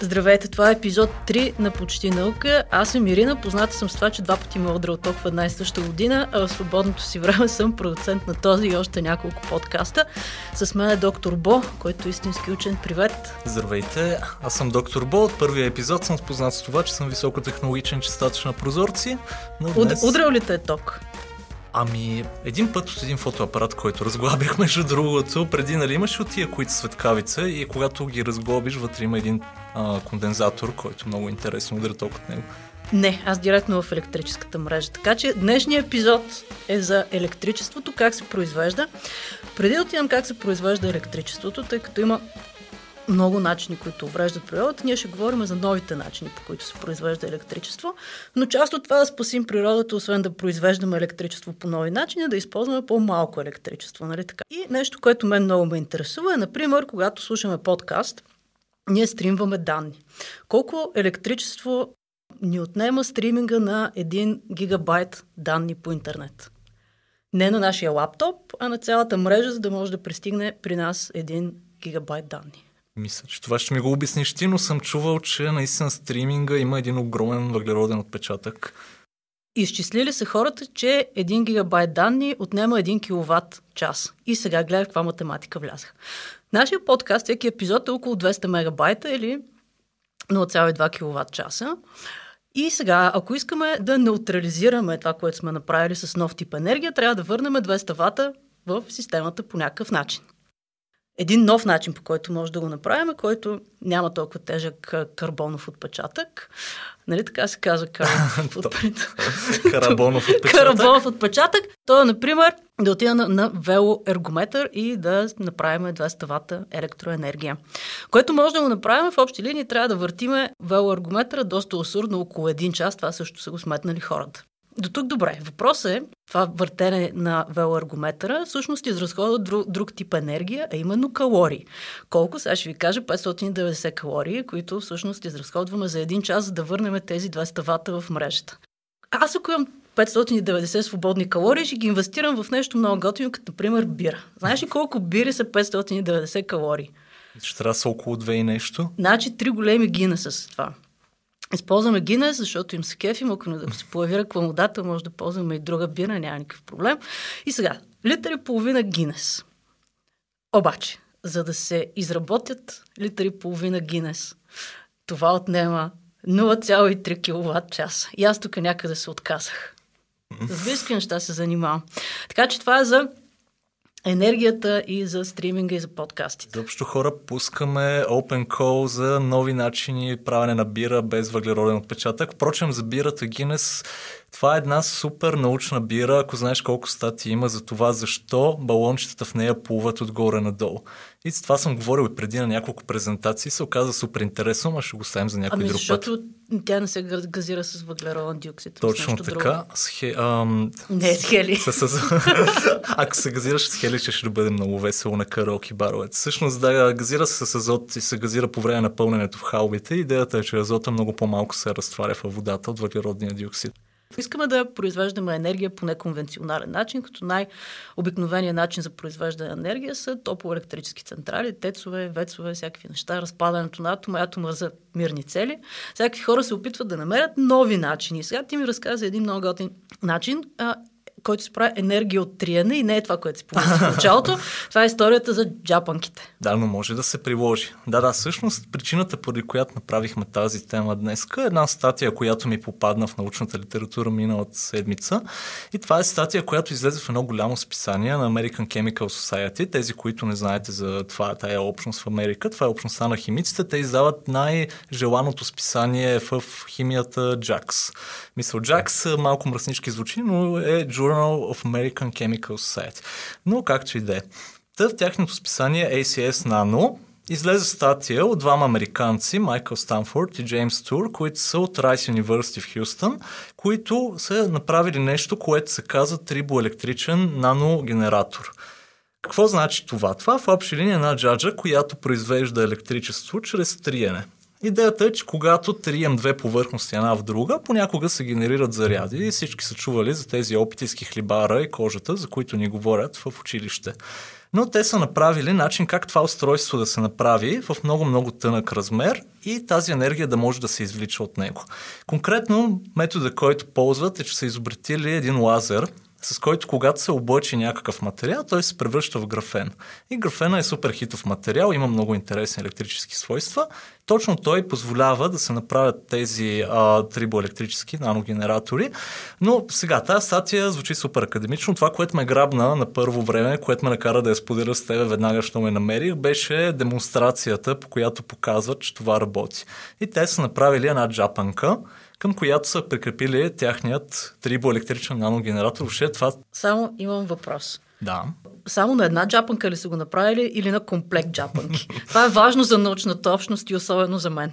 Здравейте, това е епизод 3 на Почти наука. Аз съм Ирина, позната съм с това, че два пъти ме удрал толкова в една и съща година, а в свободното си време съм продуцент на този и още няколко подкаста. С мен е доктор Бо, който е истински учен. Привет! Здравейте, аз съм доктор Бо. От първия епизод съм спознат с това, че съм високотехнологичен чистач на прозорци. Но днес... Удрал ли те е ток? Ами, един път от един фотоапарат, който разглабих, между другото, преди, нали, имаш от тия, които светкавица и когато ги разглобиш, вътре има един а, кондензатор, който много интересно удря ток от него. Не, аз директно в електрическата мрежа. Така че днешният епизод е за електричеството, как се произвежда. Преди да отидем как се произвежда електричеството, тъй като има много начини, които увреждат природата. Ние ще говорим за новите начини, по които се произвежда електричество. Но част от това да спасим природата, освен да произвеждаме електричество по нови начини, е да използваме по-малко електричество. Нали така? И нещо, което мен много ме интересува е, например, когато слушаме подкаст, ние стримваме данни. Колко електричество ни отнема стриминга на 1 гигабайт данни по интернет? Не на нашия лаптоп, а на цялата мрежа, за да може да пристигне при нас 1 гигабайт данни. Мисля, че това ще ми го обясниш ти, но съм чувал, че наистина стриминга има един огромен въглероден отпечатък. Изчислили са хората, че 1 гигабайт данни отнема 1 киловатт час. И сега гледах каква математика влязах. Нашия подкаст, всеки епизод е около 200 мегабайта или 0,2 киловатт часа. И сега, ако искаме да неутрализираме това, което сме направили с нов тип енергия, трябва да върнем 200 вата в системата по някакъв начин един нов начин, по който може да го направим, който няма толкова тежък карбонов отпечатък. Нали така се казва карбонов отпечатък? Карбонов отпечатък. Карбонов отпечатък. То е, например, да отида на, на велоергометър и да направим 200 вата електроенергия. Което може да го направим в общи линии, трябва да въртиме велоергометъра доста усурно около един час. Това също са го сметнали хората. До тук добре. Въпросът е, това въртене на велоаргометъра всъщност изразходва друг, друг тип енергия, а именно калории. Колко? Сега ще ви кажа 590 калории, които всъщност изразходваме за един час, за да върнем тези 200 вата в мрежата. Аз ако имам 590 свободни калории, ще ги инвестирам в нещо много готино, като например бира. Знаеш ли колко бири са 590 калории? Ще трябва са около две и нещо. Значи три големи гина с това. Използваме Гинес, защото им се кефим, ако не да се появи рекламодател, може да ползваме и друга бира, няма никакъв проблем. И сега, литър и половина Гинес. Обаче, за да се изработят литър и половина Гинес, това отнема 0,3 кВт час. И аз тук някъде се отказах. С близки неща се занимавам. Така че това е за енергията и за стриминга и за подкастите. Заобщо хора пускаме open call за нови начини правене на бира без въглероден отпечатък. Впрочем, за бирата Гинес това е една супер научна бира, ако знаеш колко статии има за това, защо балончетата в нея плуват отгоре надолу. И с това съм говорил и преди на няколко презентации, се оказа супер интересно, а ще го ставим за някой ами, друг защото път. тя не се газира с въглероден диоксид. Точно така. С хе, ам... Не, с хели. С, с, ако се газираш с хели, ще, ще бъде много весело на караоке баровете. Всъщност, да, газира се с азот и се газира по време на пълненето в халбите. Идеята е, че азота много по-малко се разтваря в водата от въглеродния диоксид. Искаме да произвеждаме енергия по неконвенционален начин, като най-обикновеният начин за произвеждане на енергия са топлоелектрически централи, тецове, вецове, всякакви неща, разпадането на атома, атома за мирни цели. Всякакви хора се опитват да намерят нови начини. Сега ти ми разказа един много готин начин. Който се прави енергия от триене и не е това, което си помисли в началото. Това е историята за джапанките. Да, но може да се приложи. Да, да, всъщност причината, поради която направихме тази тема днес, е една статия, която ми попадна в научната литература миналата седмица. И това е статия, която излезе в едно голямо списание на American Chemical Society. Тези, които не знаете за това, тая общност в Америка, това е общността на химиците. Те издават най-желаното списание в химията JAX. Мисъл, JAX малко мръснички звучи, но е Journal of American Chemical Society. Но както и да е. Та тяхното списание ACS Nano излезе статия от двама американци, Майкъл Станфорд и Джеймс Тур, които са от Rice University в Хюстън, които са направили нещо, което се казва трибоелектричен наногенератор. Какво значи това? Това в общи линия е една джаджа, която произвежда електричество чрез триене. Идеята е, че когато трием две повърхности една в друга, понякога се генерират заряди и всички са чували за тези опити с хлибара и кожата, за които ни говорят в училище. Но те са направили начин как това устройство да се направи в много-много тънък размер и тази енергия да може да се извлича от него. Конкретно метода, който ползват е, че са изобретили един лазер, с който когато се облъчи някакъв материал, той се превръща в графен. И графена е супер хитов материал, има много интересни електрически свойства. Точно той позволява да се направят тези а, трибоелектрически наногенератори. Но сега, тази статия звучи супер академично. Това, което ме грабна на първо време, което ме накара да я споделя с тебе веднага, що ме намерих, беше демонстрацията, по която показват, че това работи. И те са направили една джапанка, към която са прикрепили тяхният трибоелектричен наногенератор. Въобще това... Само имам въпрос. Да. Само на една джапанка ли са го направили или на комплект джапанки? Това е важно за научната общност и особено за мен.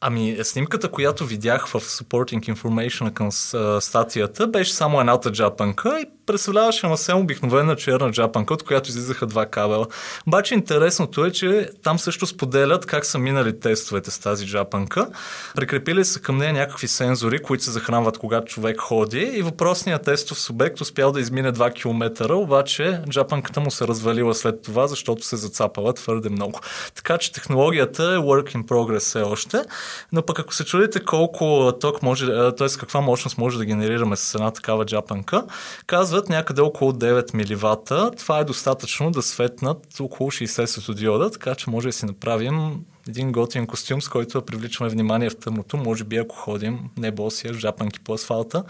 Ами, снимката, която видях в Supporting Information към статията, беше само едната джапанка и представляваше на съвсем обикновена черна джапанка, от която излизаха два кабела. Обаче интересното е, че там също споделят как са минали тестовете с тази джапанка. Прикрепили са към нея някакви сензори, които се захранват когато човек ходи и въпросният тестов субект успял да измине 2 км, обаче джапанката му се развалила след това, защото се зацапала твърде много. Така че технологията е work in progress все още, но пък ако се чудите колко ток може, т.е. каква мощност може да генерираме с една такава джапанка, казва казват някъде около 9 мВ. Това е достатъчно да светнат около 60 светодиода, така че може да си направим един готин костюм, с който да привличаме внимание в тъмното. Може би ако ходим не босия, жапанки по асфалта.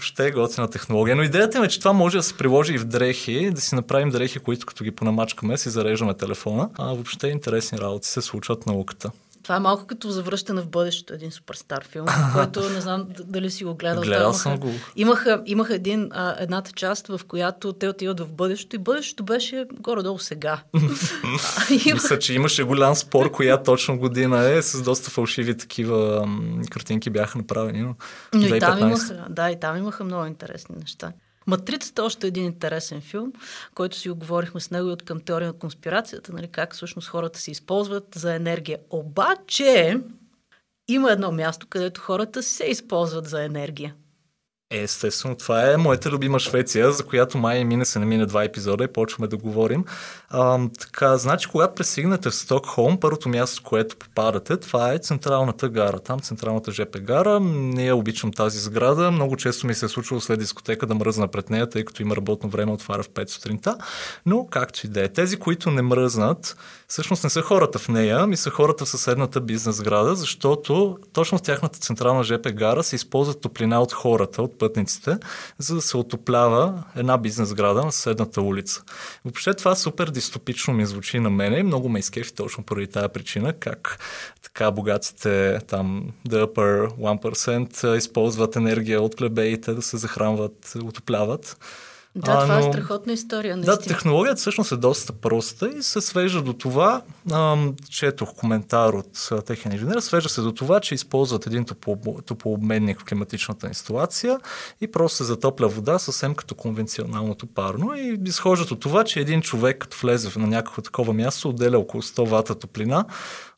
Ще е готина технология. Но идеята е, че това може да се приложи и в дрехи, да си направим дрехи, които като ги понамачкаме, си зареждаме телефона. А въобще интересни работи се случват науката. Това е малко като завръщане в бъдещето, един суперстар филм, който не знам дали си го гледал. Гледал съм го. Имаха, имаха един, а, едната част, в която те отиват в бъдещето и бъдещето беше горе-долу сега. Мисля, че имаше голям спор, коя точно година е, с доста фалшиви такива картинки бяха направени. Но, но и там имаха, да, и там имаха много интересни неща. Матрицата е още един интересен филм, който си оговорихме с него и от към теория на конспирацията, нали, как всъщност хората се използват за енергия. Обаче има едно място, където хората се използват за енергия. Естествено, това е моята любима Швеция, за която май и мине се намине два епизода и почваме да говорим. А, така, значи, когато пресигнете в Стокхолм, първото място, което попадате, това е централната гара. Там централната ЖП гара. Не я обичам тази сграда. Много често ми се е случвало след дискотека да мръзна пред нея, тъй като има работно време, отваря в 5 сутринта. Но, както и да е, тези, които не мръзнат, всъщност не са хората в нея, ми са хората в съседната бизнес сграда, защото точно в тяхната централна ЖП гара се използва топлина от хората, от пътниците, за да се отоплява една бизнес сграда на съседната улица. Въобще това супер дистопично ми звучи на мене и много ме изкефи точно поради тази причина, как така богатите там the upper 1% използват енергия от плебеите да се захранват, отопляват. Да, а, това е но... е страхотна история. Наистина. Да, технологията всъщност е доста проста и се свежда до това, ам, четох коментар от техен инженер, свежда се до това, че използват един топлообменник в климатичната инсталация и просто се затопля вода съвсем като конвенционалното парно и изхождат от това, че един човек като влезе на някакво такова място отделя около 100 вата топлина,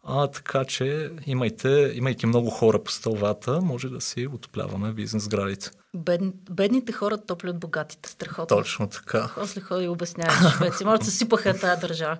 а, така че имайте, имайки много хора по 100 вата, може да си отопляваме бизнес сградите. Бед, бедните хора топлят богатите. Страхотно. Точно така. После ходи и обясняваш швеци. Може да се сипаха тази държава.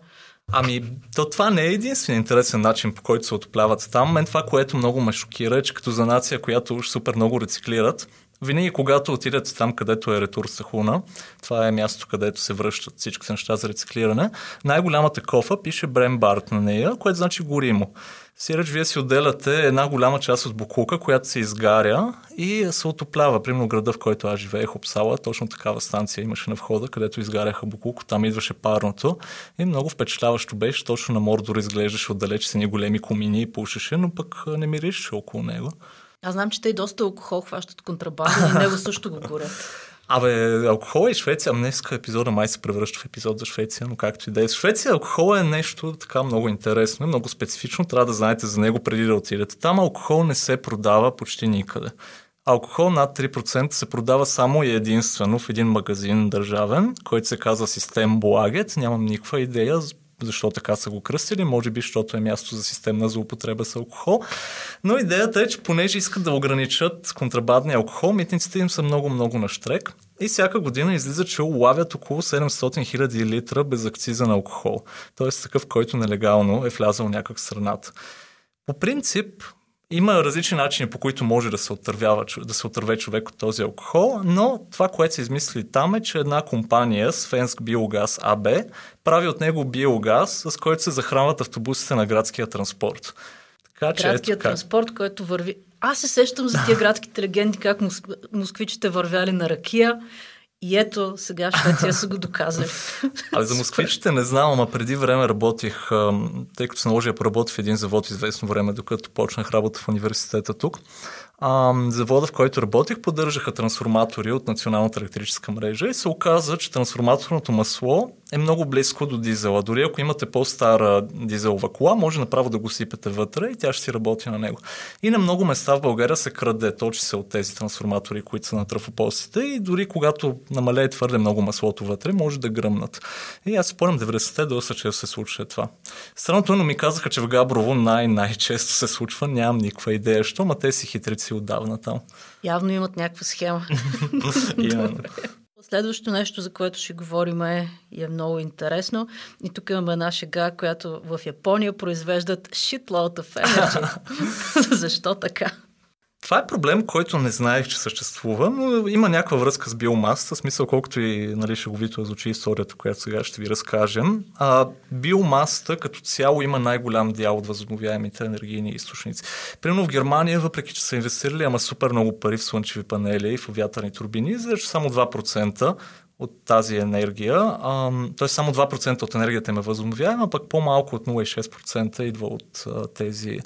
Ами, то това не е единствен интересен начин, по който се отопляват там. Мен това, което много ме шокира, е, че като за нация, която уж супер много рециклират, винаги когато отидете там, където е ретур Сахуна, това е място, където се връщат всички неща за рециклиране, най-голямата кофа пише Брембарт на нея, което значи горимо. Сиреч, вие си отделяте една голяма част от букука, която се изгаря и се отоплява. Примерно града, в който аз живеех, Обсала, точно такава станция имаше на входа, където изгаряха букуко, там идваше парното и много впечатляващо беше. Точно на Мордор изглеждаше отдалеч с ни големи комини и пушеше, но пък не миришеше около него. Аз знам, че те и доста алкохол хващат контрабанда и него също го горят. Абе, алкохол и Швеция, днеска епизода май се превръща в епизод за Швеция, но както и да е. Швеция алкохол е нещо така много интересно и много специфично. Трябва да знаете за него преди да отидете. Там алкохол не се продава почти никъде. Алкохол над 3% се продава само и единствено в един магазин държавен, който се казва Систем Благет. Нямам никаква идея защо така са го кръстили, може би, защото е място за системна злоупотреба с алкохол. Но идеята е, че понеже искат да ограничат контрабандния алкохол, митниците им са много-много на штрек. И всяка година излиза, че улавят около 700 000 литра без акциза на алкохол. Тоест такъв, който нелегално е влязал някак в страната. По принцип, има различни начини, по които може да се, отървява, да се отърве човек от този алкохол, но това, което се измисли там е, че една компания, Свенск Биогаз АБ, прави от него биогаз, с който се захранват автобусите на градския транспорт. Така, че градският ето, транспорт, как... който върви. Аз се сещам за тия градските легенди, как москвичите вървяли на ракия и ето, сега Швеция са го доказали. А за москвичите не знам, ама преди време работих, тъй като се наложи да поработя в един завод известно време, докато почнах работа в университета тук. Завода, в който работих, поддържаха трансформатори от националната електрическа мрежа и се оказа, че трансформаторното масло е много близко до дизела. Дори ако имате по-стара дизелова кола, може направо да го сипете вътре и тя ще си работи на него. И на много места в България се краде, точи се от тези трансформатори, които са на трафопостите и дори когато намалее твърде много маслото вътре, може да гръмнат. И аз спомням 90-те доста често се случва това. Странното, но ми казаха, че в Габрово най-най-често се случва, нямам никаква идея, що, ма те си хитрици отдавна там. Явно имат някаква схема. Следващото нещо, за което ще говорим е, е много интересно. И тук имаме една шега, която в Япония произвеждат shitload of energy. Защо така? Това е проблем, който не знаех, че съществува, но има някаква връзка с биомасата, смисъл колкото и нали, шеговито звучи историята, която сега ще ви разкажем. А, биомасата като цяло има най-голям дял от възобновяемите енергийни източници. Примерно в Германия, въпреки че са инвестирали ама супер много пари в слънчеви панели и в вятърни турбини, излезе само 2% от тази енергия. Т.е. само 2% от енергията им е възобновяема, пък по-малко от 0,6% идва от а, тези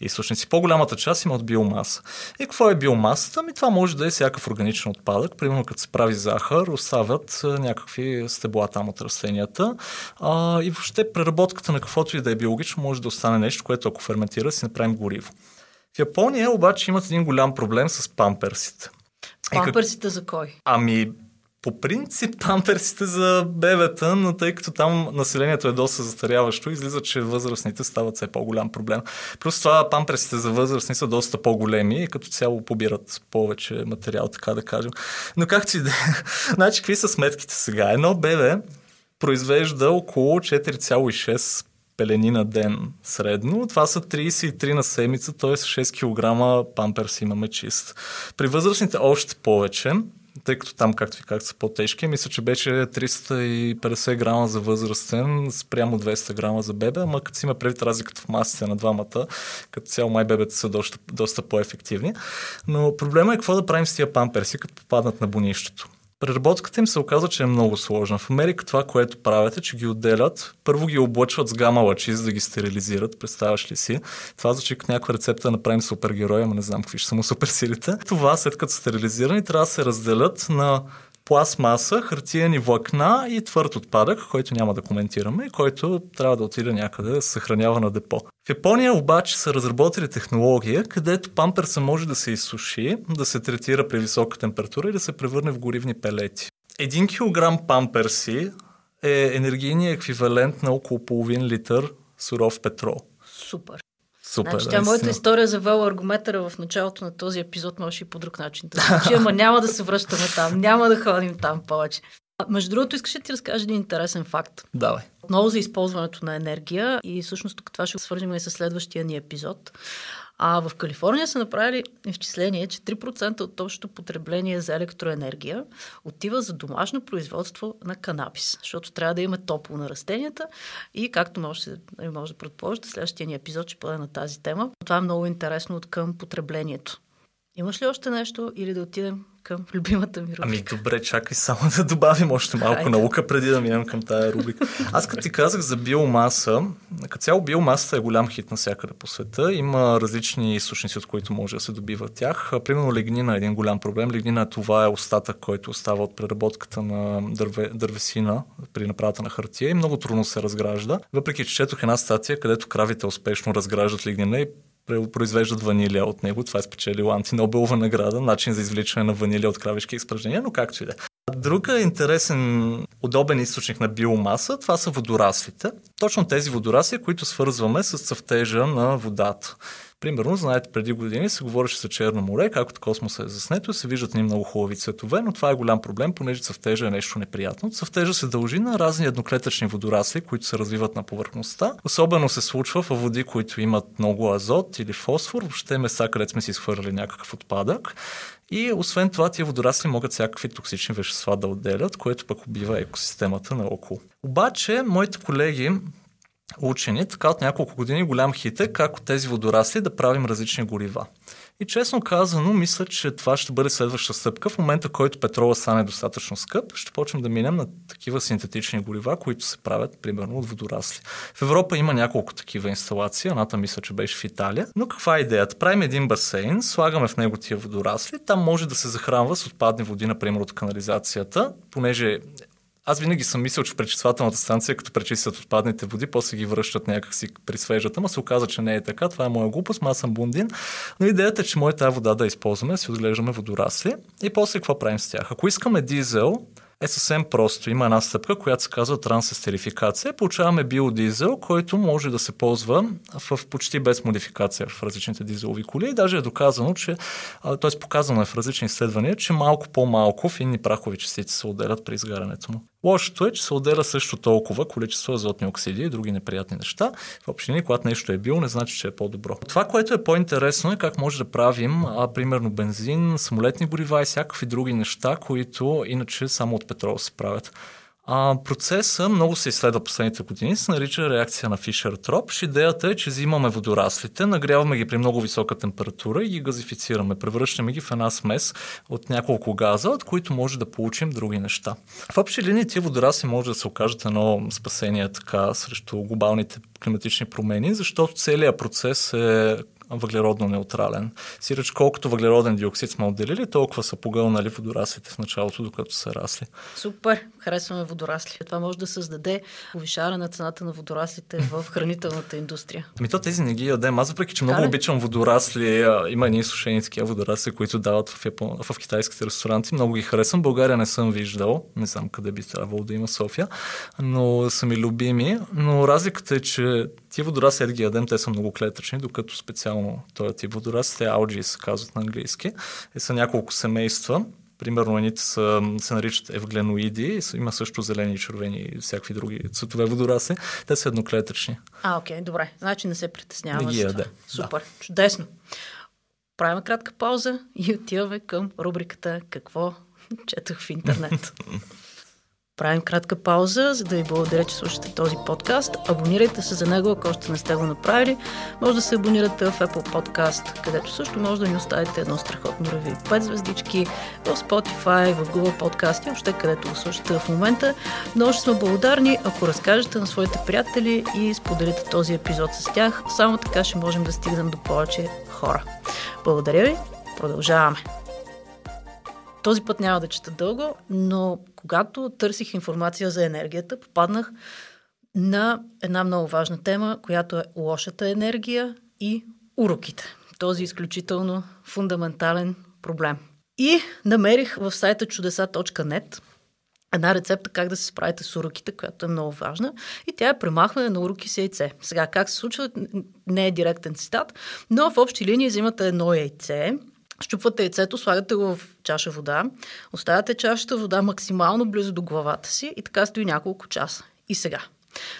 източници. По-голямата част има от биомаса. И какво е биомасата? Ми това може да е всякакъв органичен отпадък. Примерно като се прави захар, оставят а, някакви стебла там от растенията. А, и въобще преработката на каквото и да е биологично може да остане нещо, което ако ферментира си направим гориво. В Япония обаче имат един голям проблем с памперсите. Памперсите за кой? Ами, по принцип памперсите за бебета, но тъй като там населението е доста застаряващо, излиза, че възрастните стават все по-голям проблем. Плюс това памперсите за възрастни са доста по-големи и като цяло побират повече материал, така да кажем. Но както и да е. значи, какви са сметките сега? Едно бебе произвежда около 4,6 пелени на ден средно. Това са 33 на седмица, т.е. 6 кг памперс имаме чист. При възрастните още повече тъй като там, както ви казах, са по-тежки, мисля, че беше 350 грама за възрастен, спрямо 200 грама за бебе, ама като си има предвид разликата в масите на двамата, като цяло май бебета са доста, доста по-ефективни. Но проблема е какво да правим с тия памперси, като попаднат на бонището. Преработката им се оказа, че е много сложна. В Америка това, което правят е, че ги отделят, първо ги облъчват с гама лъчи, за да ги стерилизират, представяш ли си. Това звучи като някаква рецепта да направим супергероя, ама не знам какви ще са му суперсилите. Това, след като стерилизирани, трябва да се разделят на пластмаса, хартиени влакна и твърд отпадък, който няма да коментираме който трябва да отиде някъде съхранява на депо. В Япония обаче са разработили технология, където памперса може да се изсуши, да се третира при висока температура и да се превърне в горивни пелети. Един килограм памперси е енергийният еквивалент на около половин литър суров петрол. Супер. Супер. Значи, тя моята история за велоаргометъра в началото на този епизод може и по друг начин. Значи, ама няма да се връщаме там, няма да ходим там повече. А, между другото, искаш да ти разкажа един интересен факт. Давай. Отново за използването на енергия и всъщност тук това ще свържим и с следващия ни епизод. А в Калифорния са направили изчисление, че 3% от общото потребление за електроенергия отива за домашно производство на канабис, защото трябва да има топло на растенията и както може, може да предположите, следващия ни епизод ще бъде на тази тема. Това е много интересно от към потреблението. Имаш ли още нещо или да отидем към любимата ми рубрика. Ами добре, чакай само да добавим още малко Хайде. наука преди да минем към тая рубрика. Аз като ти казах за биомаса, като цяло биомасата е голям хит навсякъде по света. Има различни източници, от които може да се добива тях. Примерно легнина е един голям проблем. Легнина това е остатък, който остава от преработката на дърве, дървесина при направата на хартия и много трудно се разгражда. Въпреки, че четох една статия, където кравите успешно разграждат лигнина и произвеждат ванилия от него. Това е спечелило антинобелова награда, начин за извличане на ванилия от кравишки изпражнения, но както и да. Е. Друг интересен, удобен източник на биомаса, това са водораслите. Точно тези водорасли, които свързваме с цъфтежа на водата. Примерно, знаете, преди години се говореше за Черно море, както космоса е заснето, се виждат ни много хубави цветове, но това е голям проблем, понеже цъфтежа е нещо неприятно. Цъфтежа се дължи на разни едноклетъчни водорасли, които се развиват на повърхността. Особено се случва в води, които имат много азот или фосфор, въобще места, където сме си изхвърли някакъв отпадък. И освен това, тия водорасли могат всякакви токсични вещества да отделят, което пък убива екосистемата наоколо. Обаче, моите колеги учени, така от няколко години голям хит е как от тези водорасли да правим различни горива. И честно казано, мисля, че това ще бъде следваща стъпка. В момента, който петрола стане достатъчно скъп, ще почнем да минем на такива синтетични горива, които се правят примерно от водорасли. В Европа има няколко такива инсталации, едната мисля, че беше в Италия. Но каква е идеята? Правим един басейн, слагаме в него тия водорасли, там може да се захранва с отпадни води, например от канализацията, понеже аз винаги съм мислил, че пречиствателната станция, като пречистват отпадните води, после ги връщат някакси при свежата, но се оказа, че не е така. Това е моя глупост, аз съм бундин. Но идеята е, че може тази вода да използваме, си отглеждаме водорасли и после какво правим с тях. Ако искаме дизел, е съвсем просто. Има една стъпка, която се казва трансестерификация. Получаваме биодизел, който може да се ползва в почти без модификация в различните дизелови коли. И даже е доказано, че, т.е. показано е в различни изследвания, че малко по-малко финни прахови частици се отделят при изгарянето му. Лошото е, че се отделя също толкова количество азотни оксиди и други неприятни неща. В общини, когато нещо е било, не значи, че е по-добро. Това, което е по-интересно е как може да правим, а, примерно бензин, самолетни горива и всякакви други неща, които иначе само от петрол се правят. А, процесът много се изследва последните години, се нарича реакция на Фишер-Тропш. Идеята е, че взимаме водораслите, нагряваме ги при много висока температура и ги газифицираме. Превръщаме ги в една смес от няколко газа, от които може да получим други неща. В общи линии тия водорасли може да се окажат едно спасение така срещу глобалните климатични промени, защото целият процес е въглеродно неутрален. Сиреч колкото въглероден диоксид сме отделили, толкова са погълнали водораслите в началото, докато са расли. Супер, харесваме водорасли. Това може да създаде повишаване на цената на водораслите в хранителната индустрия. Ами то тези не ги ядем. Аз въпреки, че много Кале? обичам водорасли, има едни сушени такива водорасли, които дават в, Япон... в китайските ресторанти. Много ги харесвам. България не съм виждал. Не знам къде би трябвало да има София, но са ми любими. Но разликата е, че Тия водорасли, да ги ядем, те са много клетъчни, докато специално този тип водорасли, те алджи се казват на английски, и са няколко семейства. Примерно едните са, се наричат евгленоиди, има също зелени, червени и всякакви други цветове водорасли. Те са едноклетъчни. А, окей, добре. Значи не се притесняваме. Не ги яде. Супер, да. чудесно. Правим кратка пауза и отиваме към рубриката Какво четах в интернет. Правим кратка пауза, за да ви благодаря, че слушате този подкаст. Абонирайте се за него, ако още не сте го направили. Може да се абонирате в Apple Podcast, където също може да ни оставите едно страхотно реви. 5 звездички, в Spotify, в Google Podcast и въобще където го слушате в момента. Много ще сме благодарни, ако разкажете на своите приятели и споделите този епизод с тях. Само така ще можем да стигнем до повече хора. Благодаря ви, продължаваме. Този път няма да чета дълго, но когато търсих информация за енергията, попаднах на една много важна тема, която е лошата енергия и уроките. Този изключително фундаментален проблем. И намерих в сайта чудеса.net една рецепта как да се справите с уроките, която е много важна. И тя е премахване на уроки с яйце. Сега, как се случва, не е директен цитат, но в общи линии взимате едно яйце, Щупвате яйцето, слагате го в чаша вода, оставяте чашата вода максимално близо до главата си и така стои няколко часа. И сега.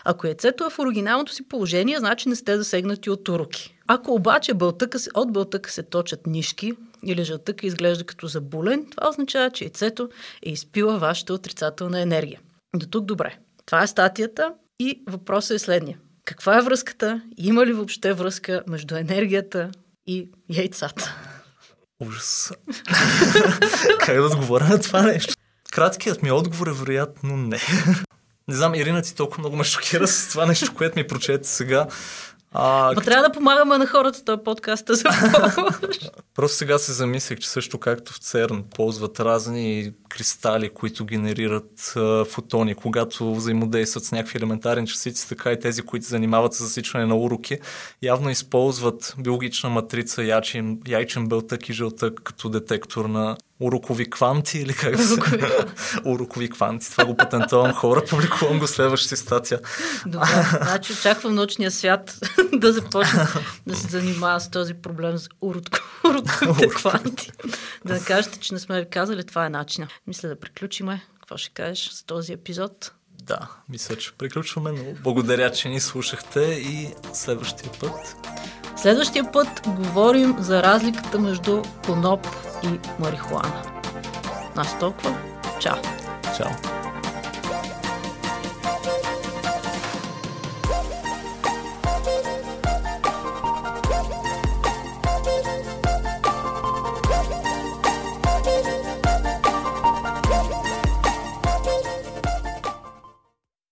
Ако яйцето е в оригиналното си положение, значи не сте засегнати от уроки. Ако обаче бълтъка се, от бълтъка се точат нишки или жълтъка изглежда като забулен, това означава, че яйцето е изпила вашата отрицателна енергия. До тук добре. Това е статията и въпросът е следния. Каква е връзката? Има ли въобще връзка между енергията и яйцата? Ужас. как да отговоря на това нещо? Краткият ми отговор е вероятно не. не знам, Ирина ти толкова много ме шокира с това нещо, което ми прочете сега. А, Ма трябва да помагаме на хората този подкаст за Просто сега се замислих, че също както в ЦЕРН ползват разни кристали, които генерират а, фотони, когато взаимодействат с някакви елементарни частици, така и тези, които занимават с засичане на уроки, явно използват биологична матрица, яйчен, яйчен белтък и жълтък като детектор на урокови кванти или как да се... урокови кванти. Това го патентовам хора, публикувам го следващата статия. Добре, значи очаквам научния свят да започне да се занимава с този проблем с уроковите кванти. Да кажете, че не сме ви казали, това е начина. Мисля да приключиме. Какво ще кажеш с този епизод? Да, мисля, че приключваме, но благодаря, че ни слушахте и следващия път. Следващия път говорим за разликата между коноп и марихуана. Нас толкова. Чао! Чао!